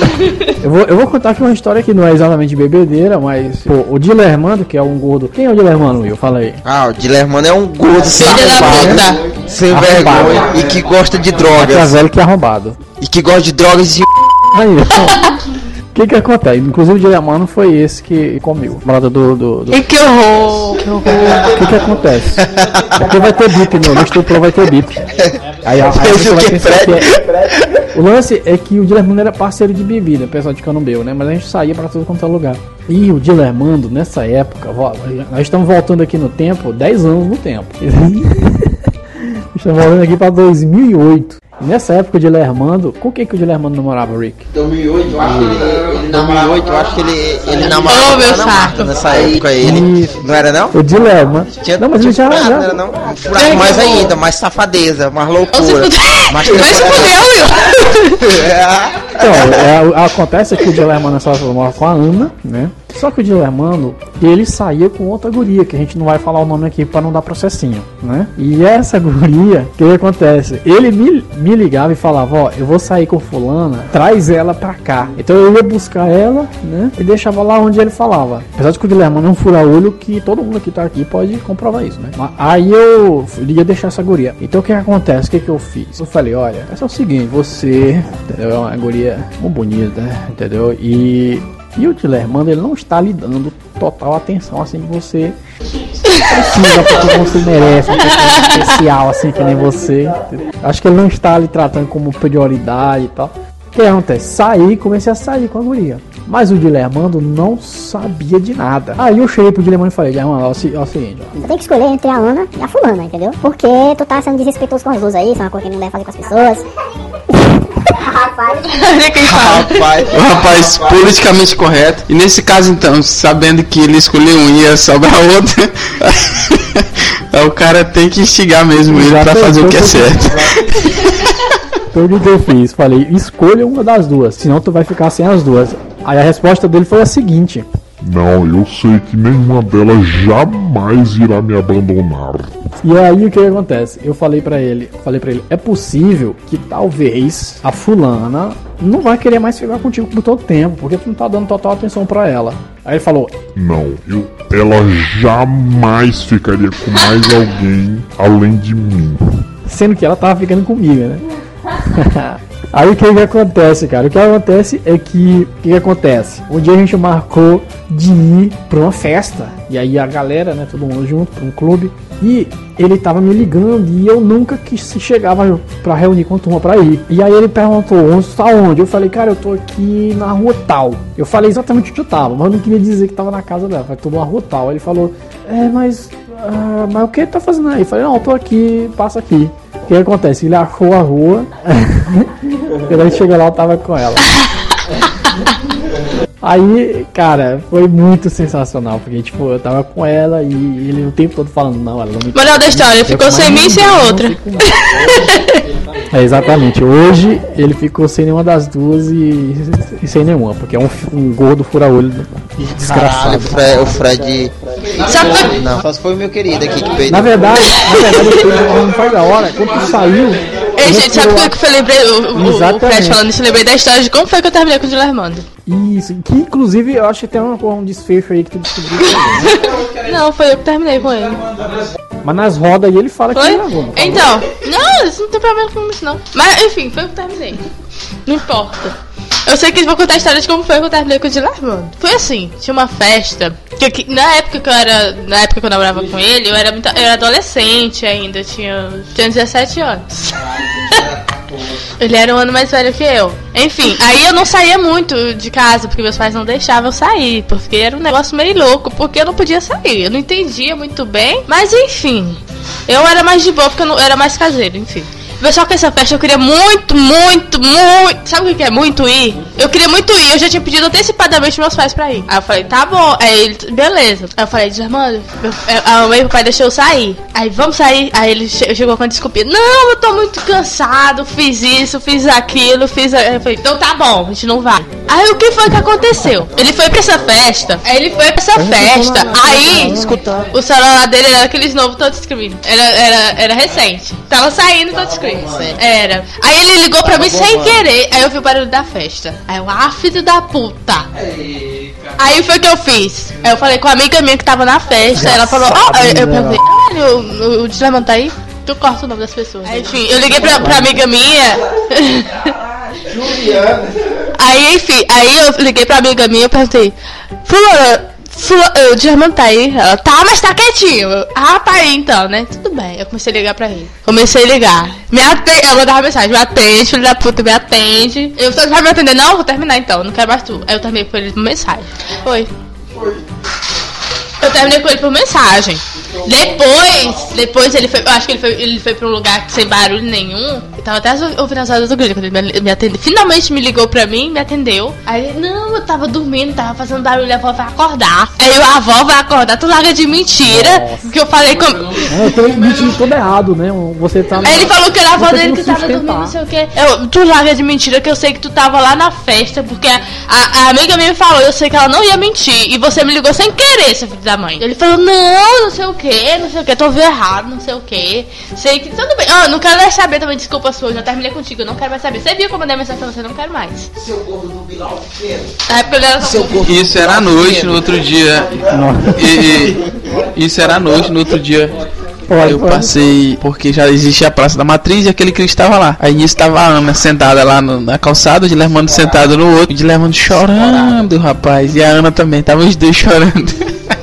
Eu vou, eu vou contar aqui uma história que não é exatamente bebedeira, mas, pô, o Dilermando, que é um gordo. Quem é o Dilermando, Will? Fala aí. Ah, o Dilermano é um gordo safado, sem vergonha e que gosta de Que é drogas. velho que é arrombado. E que gosta de drogas e Aí, então, o que que acontece? Inclusive o Dilermando foi esse que comeu. Morada do. do, do... E que horror! Que horror! O que que acontece? Porque vai ter bip no, no estupro vai ter bip. Aí, a- aí Eu vai que pensar que é... O lance é que o Dilermando era parceiro de bebida, o pessoal de Canumbeu, né? Mas a gente saía pra tudo quanto é lugar. E o Dilermando, nessa época, nós estamos voltando aqui no tempo, 10 anos no tempo. estamos voltando aqui pra 2008. E nessa época o Dilermando, com quem que o Dilermando namorava, Rick? 2008, eu acho que ele, ele 2008, eu acho que ele, ele namorava Oh, meu com a Ana Marta nessa época ele. Isso. Não era não? O Dilermando. Tinha, Não, mas ele já, furado, já, não era não? Furado mais ainda, mais safadeza, mais loucura. Mais Vai se fuder, Will! É, Então, é, acontece que o Dilermano só mora com a Ana, né? Só que o Dilermano, ele saía com outra guria, que a gente não vai falar o nome aqui pra não dar processinho, né? E essa guria, o que acontece? Ele me, me ligava e falava, ó, eu vou sair com fulana, traz ela pra cá. Então eu ia buscar ela, né? E deixava lá onde ele falava. Apesar de que o Dilermano é um fura-olho que todo mundo que tá aqui pode comprovar isso, né? Aí eu ia deixar essa guria. Então o que acontece? O que que eu fiz? Eu falei, olha, é o seguinte, você, entendeu? É uma guria muito bonita, entendeu? E, e o Dilermando, ele não está lhe dando total atenção assim que você precisa, porque você merece, uma pessoa especial assim que nem você. Acho que ele não está lhe tratando como prioridade e tal. O que acontece? Saí, comecei a sair com a guria. Mas o Dilermando não sabia de nada. Aí eu cheguei pro Dilermando e falei, Dilermando, é é o seguinte, ó. Tu tem que escolher entre a Ana e a fulana, entendeu? Porque tu tá sendo desrespeitoso com as duas aí, isso é uma coisa que não deve fazer com as pessoas. Rapaz, rapaz. O rapaz politicamente correto. E nesse caso, então, sabendo que ele escolheu um e ia sobrar outro, o cara tem que instigar mesmo ele pra fazer o que é certo. Então o que que eu fiz? Falei, escolha uma das duas, senão tu vai ficar sem as duas. Aí a resposta dele foi a seguinte: Não, eu sei que nenhuma delas jamais irá me abandonar. E aí o que, que acontece? Eu falei pra ele, falei para ele, é possível que talvez a fulana não vai querer mais ficar contigo por todo tempo, porque tu não tá dando total atenção pra ela. Aí ele falou, Não, eu, ela jamais ficaria com mais alguém além de mim. sendo que ela tava ficando comigo, né? Aí o que que acontece, cara? O que acontece é que. O que, que acontece? Um dia a gente marcou de ir pra uma festa. E aí a galera, né? Todo mundo junto, pra um clube. E ele tava me ligando e eu nunca que se chegava pra reunir com a turma pra ir. E aí ele perguntou, onde tá onde? Eu falei, cara, eu tô aqui na rua tal. Eu falei exatamente onde eu tava, mas não queria dizer que tava na casa dela. Falei, tô na rua tal. Aí ele falou, é, mas. Ah, mas o que tá fazendo aí? Eu falei, não, eu tô aqui, passa aqui. O que acontece? Ele achou a rua. Quando ele chegou lá, eu tava com ela. Aí, cara, foi muito sensacional, porque, tipo, eu tava com ela e ele o tempo todo falando, não, ela não me Moral da história, ficou sem mim e sem a outra. É, exatamente. Hoje ele ficou sem nenhuma das duas e, e sem nenhuma, porque é um, um gordo fura-olho desgraçado. o Fred, o Fred. Não, só se foi o meu querido aqui que Na peidou. verdade, na verdade, eu fui- não foi da hora. Quando saiu. Ei, gente, sabe por que eu lembrei? O, o. Fred falando isso, eu lembrei da história de como foi que eu terminei com o Dilermando. Isso, que inclusive eu acho que tem um, um desfecho aí que tu descobriu. também. Não, foi eu que terminei com ele. Mas nas rodas aí ele fala que Foi? ele gravou. fala? Então, não, isso não tem problema com isso não. Mas enfim, foi eu que terminei. Não importa. Eu sei que eles vão contar a história de como foi que eu terminei com o Dilarmando. Foi assim, tinha uma festa. Que, que- na época que eu era. Na época que eu namorava com ele, eu era muito. Eu era adolescente ainda, eu tinha, tinha 17 anos. Ele era um ano mais velho que eu. Enfim, aí eu não saía muito de casa, porque meus pais não deixavam eu sair. Porque era um negócio meio louco, porque eu não podia sair. Eu não entendia muito bem. Mas enfim. Eu era mais de boa, porque eu não, eu era mais caseiro, enfim. Só que essa festa eu queria muito, muito, muito. Sabe o que é muito ir? Eu queria muito ir. Eu já tinha pedido antecipadamente meus pais pra ir. Aí eu falei, tá bom. Aí ele, beleza. Aí eu falei, Germano, a mãe e o pai deixou eu sair. Aí vamos sair. Aí ele che- chegou com a desculpinha: Não, eu tô muito cansado. Fiz isso, fiz aquilo, fiz. a-" Aí eu falei, então tá bom, a gente não vai. Aí o que foi que aconteceu? Ele foi pra essa festa. Aí ele foi pra essa festa. Aí, o celular dele era aqueles novos touchscreen. Era, era, era recente. Tava saindo touchscreen. Era. Aí ele ligou pra mim sem querer. Aí eu vi o barulho da festa. Aí eu, ah, filho da puta. Aí foi o que eu fiz. Aí eu falei com a amiga minha que tava na festa. Ela falou, ó, eu, eu perguntei, ah, o, o, o tá aí? Tu corta o nome das pessoas. Aí, enfim, eu liguei pra, pra amiga minha. Aí, enfim, aí eu liguei pra amiga minha e perguntei, Fulana, Fula, o Germano tá aí? Ela, tá, mas tá quietinho. Eu, ah, tá aí então, né? Tudo bem. Eu comecei a ligar pra ele. Comecei a ligar. Me atende, eu mandava mensagem, me atende, filho da puta, me atende. Eu falei, vai me atender? Não, vou terminar então, não quero mais tu. Aí eu terminei com ele por mensagem. Foi. Eu terminei com ele por mensagem. Depois, depois ele foi, eu acho que ele foi, ele foi pra um lugar sem barulho nenhum. Eu tava até ouvindo as horas do grito quando ele me, me atendeu. Finalmente me ligou pra mim, me atendeu. Aí ele, não, eu tava dormindo, tava fazendo barulho, a avó vai acordar. Aí eu, a avó vai acordar, tu larga de mentira. Que eu falei com. É, eu tô mentindo todo errado, né? Você tá. Aí ele falou que era a avó dele que tava dormindo, não sei o que. Eu, tu larga de mentira que eu sei que tu tava lá na festa, porque a, a amiga minha me falou, eu sei que ela não ia mentir. E você me ligou sem querer, seu filho da mãe. Ele falou, não, não sei o que, não sei o que, tô ouvindo errado, não sei o que. Sei que tudo bem. Ah, não quero mais saber também, desculpa sua, eu já terminei contigo, eu não quero mais saber. Você viu como eu mandei mensagem pra você, não quero mais. Seu gordo do Bilal pequeno. Na época ele era só Seu gordo. Isso era à noite, no outro dia. E, e- isso era à noite, no outro dia. Pode, Eu pode. passei porque já existia a Praça da Matriz e aquele Cristo estava lá. Aí nisso estava a Ana sentada lá no- na calçada, o Dilermando sentado no outro, o Dilermando chorando, rapaz. E a Ana também, tava os dois chorando.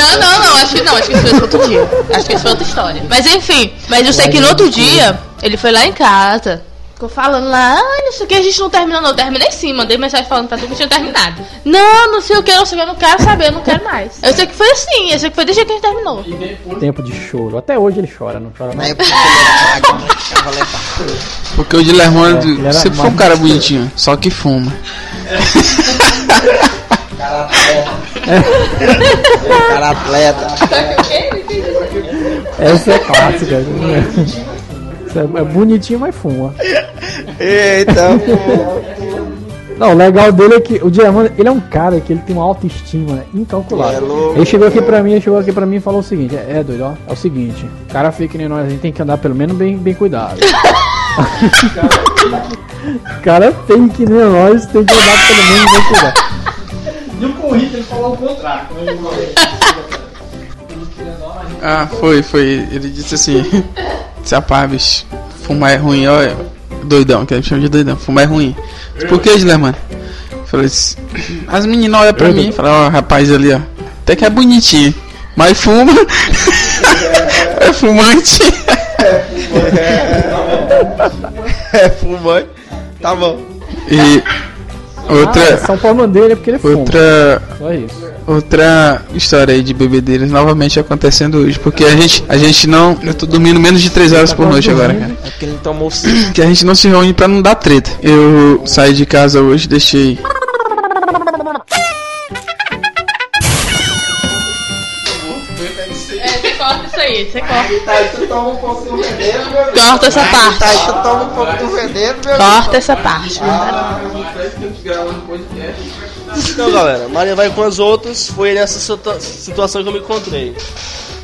Não, não, não, acho que não, acho que isso foi outro dia. Acho que isso foi outra história. Mas enfim, mas eu sei que no outro dia, ele foi lá em casa. Ficou falando lá, ai, não sei o que, a gente não terminou, não. Eu terminei sim, mandei mensagem falando pra tu que tinha terminado. Não, não sei o que, não sei o que, eu não quero saber, eu não quero mais. Eu sei que foi assim, eu sei que foi desde que a gente terminou. Tempo de choro. Até hoje ele chora, não chora mais. tava levar. Porque o Dilermando É, sempre foi um cara bonitinho, só que fuma. Cara atleta. Essa é clássica. Isso é, é bonitinho, mas fuma. Eita, pô. Não, o legal dele é que o Diamante, ele é um cara que ele tem uma autoestima incalculável. ele chegou aqui pra mim, ele chegou aqui pra mim e falou o seguinte, é, é doido, ó, é o seguinte, o cara fica que nem nós, a gente tem que andar pelo menos bem, bem cuidado. o cara tem que nem nós, tem que andar pelo menos bem cuidado. Falou o contrário. Ah, foi, foi. Ele disse assim: Se bicho, fumar é ruim, ó. Doidão, que ele chama de doidão, fumar é ruim. Por que, Guilherme, mano? Falei assim, as meninas olham pra mim e falam, ó, rapaz ali, ó. Até que é bonitinho. Mas fuma. é fumante. É fumante. Tá bom. E outra. Ah, São Paulo é porque ele fuma. Outra. Só isso. Outra história aí de bebedeiras novamente acontecendo hoje, porque a gente, a gente não. Eu tô dormindo menos de 3 horas por noite agora, cara. É porque ele tomou. Que a gente não se reúne pra não dar treta. Eu saí de casa hoje, deixei. Corta isso aí, você corta. Tá, tu toma um pouco do veneno, meu Corta essa parte. Tá, tu toma um pouco do veneno, meu Corta essa parte. Então, galera, Maria vai com as outras. Foi nessa situa- situação que eu me encontrei.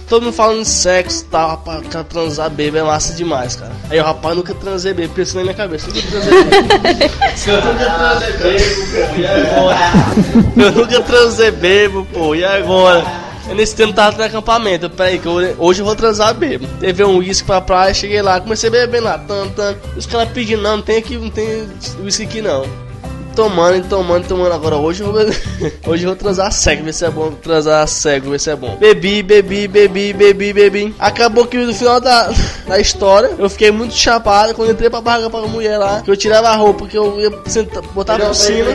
Todo mundo falando de sexo e tal, rapaz, cara, transar bêbado é massa demais, cara. Aí o rapaz nunca transei bêbado, pensando na minha cabeça, nunca transei. Se eu nunca transei bêbado, pô, e agora? Eu nunca transei bêbado, pô, e agora? Nesse tempo tava no acampamento, peraí, que eu- hoje eu vou transar bêbado. Teve um uísque pra praia, cheguei lá, comecei a beber lá, tan, tan. Os caras pedindo, não, não tem aqui, não tem uísque aqui não tomando, tomando, tomando. Agora hoje eu vou, hoje eu vou transar cego, ver se é bom. Transar cego, ver se é bom. Bebi, bebi, bebi, bebi, bebi. Acabou que no final da, da história eu fiquei muito chapado quando entrei pra barraca pra mulher lá. Que eu tirava a roupa, que eu ia sentar, botar por cima,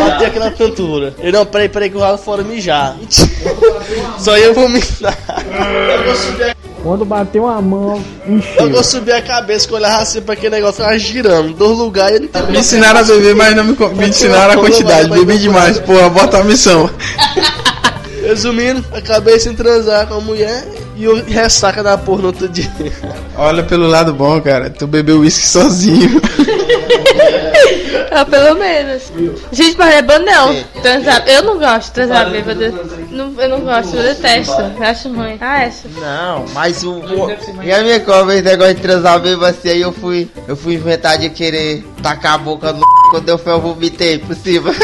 bater aqui na cantura. Eu não, peraí, peraí, que eu ralo fora mijar. Só ia vomitar. Eu vou subir Quando bateu uma mão, eu encheu. vou subir a cabeça, que eu olhava assim pra aquele negócio, ficava girando. Dois lugares, eu não Me ensinaram a beber, mas não me, me ensinaram a quantidade. Bebi demais, porra, bota a missão. Resumindo, acabei sem transar com a mulher e eu ressaca da porra no outro dia. Olha pelo lado bom, cara. Tu bebeu uísque sozinho. Ah, pelo menos. Gente, mas é bom não. Transar. Eu não gosto de transar bêbado. Não, eu não gosto, eu detesto. Eu acho ruim. Ah, essa. Não, mas o. o e a minha cova, esse negócio de transar bêbado assim, aí eu fui. Eu fui inventar de querer tacar a boca no. Quando eu fui, eu vomitei por cima.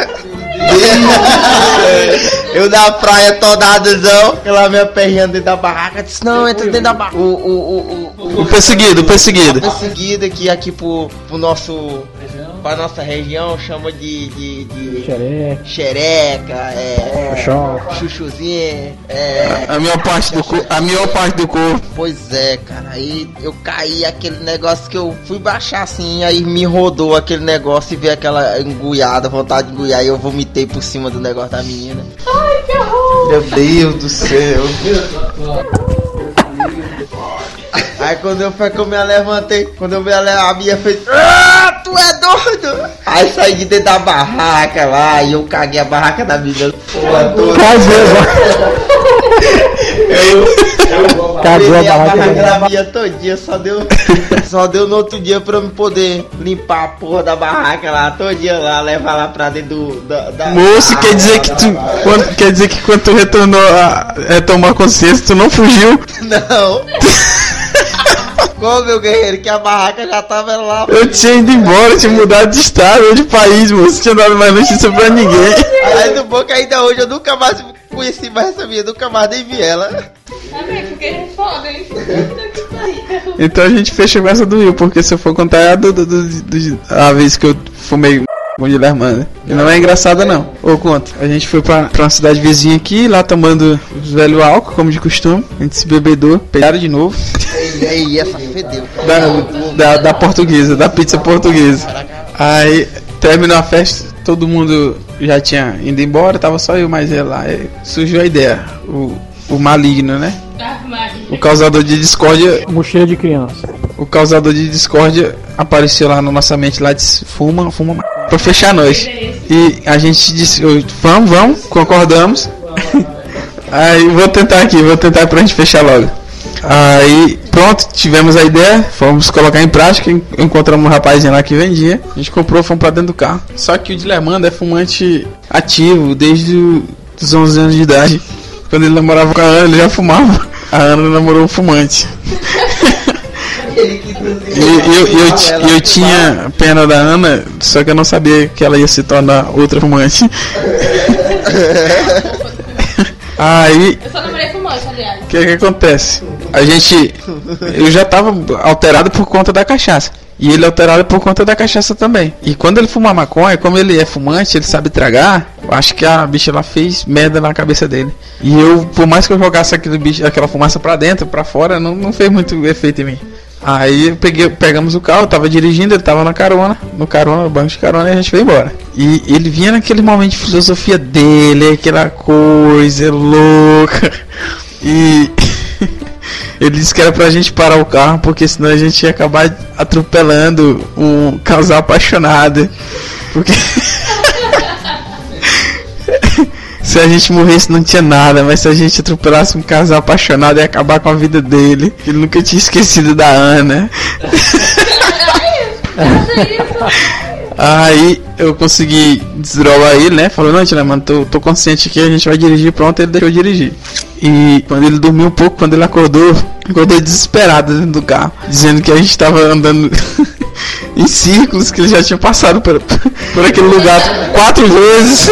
eu na praia todadozão, pela minha perrinha dentro da barraca, disse, não, entra dentro da barraca. O, o, o, o, O perseguido, o perseguido. perseguido aqui, aqui pro, pro nosso. Pra nossa região, chama de. de, de Xereca, xereca, é. Chuchuzinho, é. A minha parte do corpo. A minha parte do corpo. Pois é, cara. Aí eu caí aquele negócio que eu fui baixar assim, aí me rodou aquele negócio e veio aquela enguiada, vontade de enguiar, e eu vomitei por cima do negócio da menina. Ai, que horror! Meu Deus do céu. Aí quando eu foi que eu me levantei, quando eu me levantei, a minha fez. Ah, tu é doido! Aí saí de dentro da barraca lá e eu caguei a barraca da menina. Porra, toda. Eu Cagou a Peguei a barraca da minha todinha, só deu, só deu no outro dia pra eu poder limpar a porra da barraca lá, todinha lá, levar lá pra dentro do, da, da- Moço, quer dizer que tu. Quando, quer dizer que quando tu retornou a a consciência, tu não fugiu? Não! Como, meu guerreiro, que a barraca já tava lá. Eu tinha ido embora, tinha mudado de estado, ou de país, moço. Tinha dado mais notícia pra ninguém. Aí do bom que ainda hoje eu nunca mais conheci mais essa minha, nunca mais nem vi ela. Amigo, porque é foda, hein? Então a gente fecha essa do Will, porque se eu for contar a, do, do, do- do- a vez que eu fumei com Guilherme, né? E não é engraçada não. Ou conta. A gente foi pra, pra uma cidade vizinha aqui, lá tomando os velho álcool, como de costume. A gente se bebedou, pegaram de novo. E aí, essa fedeu. Da, da, da portuguesa, da pizza portuguesa. Aí terminou a festa, todo mundo já tinha ido embora, tava só eu mais lá. Aí surgiu a ideia. O, o maligno, né? O causador de discórdia Mochila de criança. o causador de discórdia apareceu lá na nossa mente lá disse fuma, fuma ma- pra fechar nós. E a gente disse, "Oi, vamos, vamos, concordamos. Aí vou tentar aqui, vou tentar pra gente fechar logo. Aí pronto, tivemos a ideia, fomos colocar em prática, en- encontramos um rapazinho lá que vendia, a gente comprou, fomos pra dentro do carro. Só que o Dilemanda é fumante ativo desde os 11 anos de idade. Quando ele namorava com a Ana, ele já fumava. A Ana namorou um fumante. E eu, eu, eu, eu tinha pena da Ana, só que eu não sabia que ela ia se tornar outra fumante. Aí, Eu só namorei fumante, aliás. o que que acontece? A gente. Eu já tava alterado por conta da cachaça. E ele alterado por conta da cachaça também. E quando ele fuma maconha, como ele é fumante, ele sabe tragar. Acho que a bicha lá fez merda na cabeça dele. E eu, por mais que eu jogasse aquele bicho, aquela fumaça pra dentro, pra fora, não, não fez muito efeito em mim. Aí peguei, pegamos o carro, tava dirigindo, ele tava na carona, no carona, no banco de carona, e a gente foi embora. E ele vinha naquele momento de filosofia dele, aquela coisa louca. E ele disse que era pra gente parar o carro, porque senão a gente ia acabar atropelando um casal apaixonado. Porque se a gente morresse não tinha nada, mas se a gente atropelasse um casal apaixonado ia acabar com a vida dele. Ele nunca tinha esquecido da Ana. Aí eu consegui desdrolar ele, né? Falou, não, Tina, mano, tô, tô consciente que a gente vai dirigir, pronto, ele deixou dirigir. E quando ele dormiu um pouco, quando ele acordou, acordou desesperado dentro do carro, dizendo que a gente tava andando em círculos, que ele já tinha passado por, por aquele lugar quatro vezes.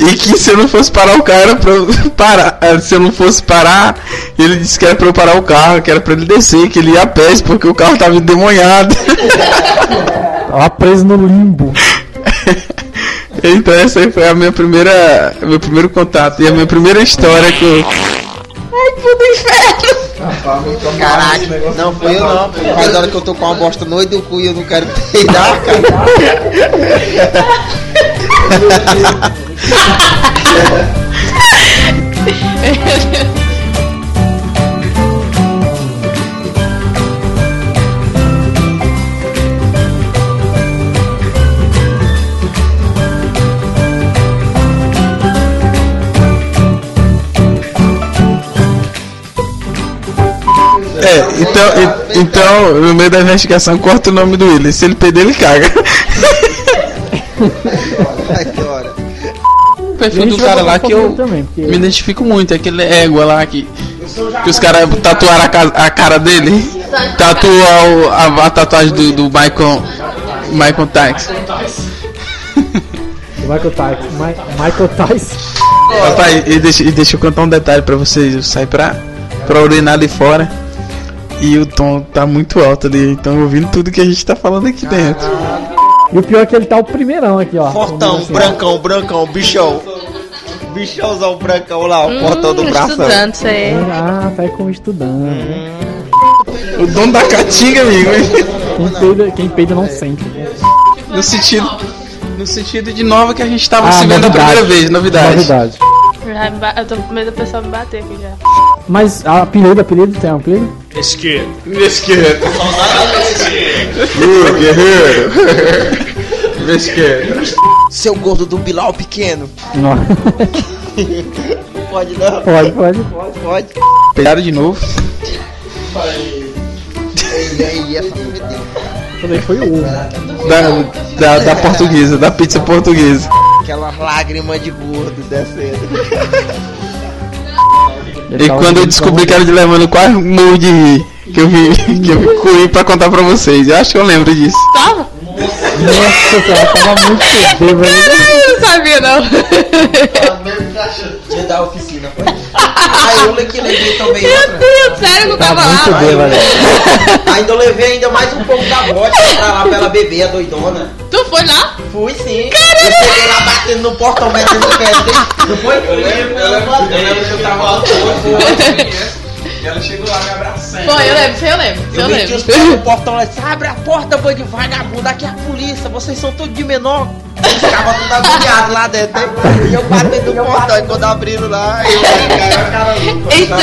E que se eu não fosse parar o carro, era pra eu parar. Eh, Se eu não fosse parar, ele disse que era pra eu parar o carro, que era pra ele descer, que ele ia a pés, porque o carro tava endemoniado. Tava preso no limbo. Então essa aí foi a minha primeira, meu primeiro contato e a minha primeira história com Caraca, não foi eu não. Faz hora que eu tô com uma bosta no do cu e eu não quero peidar, cara. É, então, e- então, no meio da investigação, corta o nome do Willis. Se ele perder, ele caga. Ai, que hora. O perfil do cara lá que eu também, porque- me identifico muito, é aquele égua lá que, que os caras tatuaram a, ca- a cara dele. Tatua o- a, a tatuagem do, do Michael, Michael Tyson. O Michael Tyson. Mi- Michael Tyson. Rapaz, e deixa, e deixa eu contar um detalhe pra vocês. Eu saí pra, pra urinar ali fora. E o tom tá muito alto ali. Então ouvindo tudo que a gente tá falando aqui dentro. E o pior é que ele tá o primeirão aqui, ó. Fortão, Assim, brancão, brancão, bichão. Bichãozão brancão lá, o portão do braço. Estudante, isso aí. Ah, tá aí como estudante. O dono da caatinga, amigo. Quem peida, quem peida não sente. No sentido. No sentido de nova que a gente tava Ah, se vendo a primeira vez, novidade. Novidade. Eu tô com medo do pessoal me bater aqui já. Mas a apelido, apelido, tem um apelido? Esquerdo. Esquerdo. Uh, guerreiro. Esquerdo. Seu gordo do Bilal pequeno. Não. Pode não? Pode, pode. Pode, pode. Pegaram de novo. E aí, essa. Isso daí foi o. Da, da, da portuguesa, da pizza portuguesa. Aquela lágrima de gordo descendo. E quando eu descobri que era de Lemano, eu quase morro de rir. Que eu vi, que eu vi corri pra contar pra vocês. Eu acho que eu lembro disso. Tava? Nossa senhora, tava muito bêbado. Eu não sabia, não. Dia da oficina, foi. Aí eu que levei também Meu outra. Deus, sério que eu tava Muito lá? bêbado. Ainda eu levei ainda mais um pouco da vodka pra lá pra ela beber, a doidona. Tu foi lá? Fui sim. Eu cheguei lá batendo no portão, metendo o pé. Não foi? Eu lembro, eu lembro que eu tava lá. E ela chegou lá me abraçando. Foi, eu lembro, eu lembro. Eu eu meti os lembro. pés no portão lá e disse, abre a porta, boi de vagabundo, aqui é a polícia, vocês são todos de menor. Eles ficavam tudo agoniados lá dentro, né? E eu batendo no portão, e quando abriram lá, eu... Então,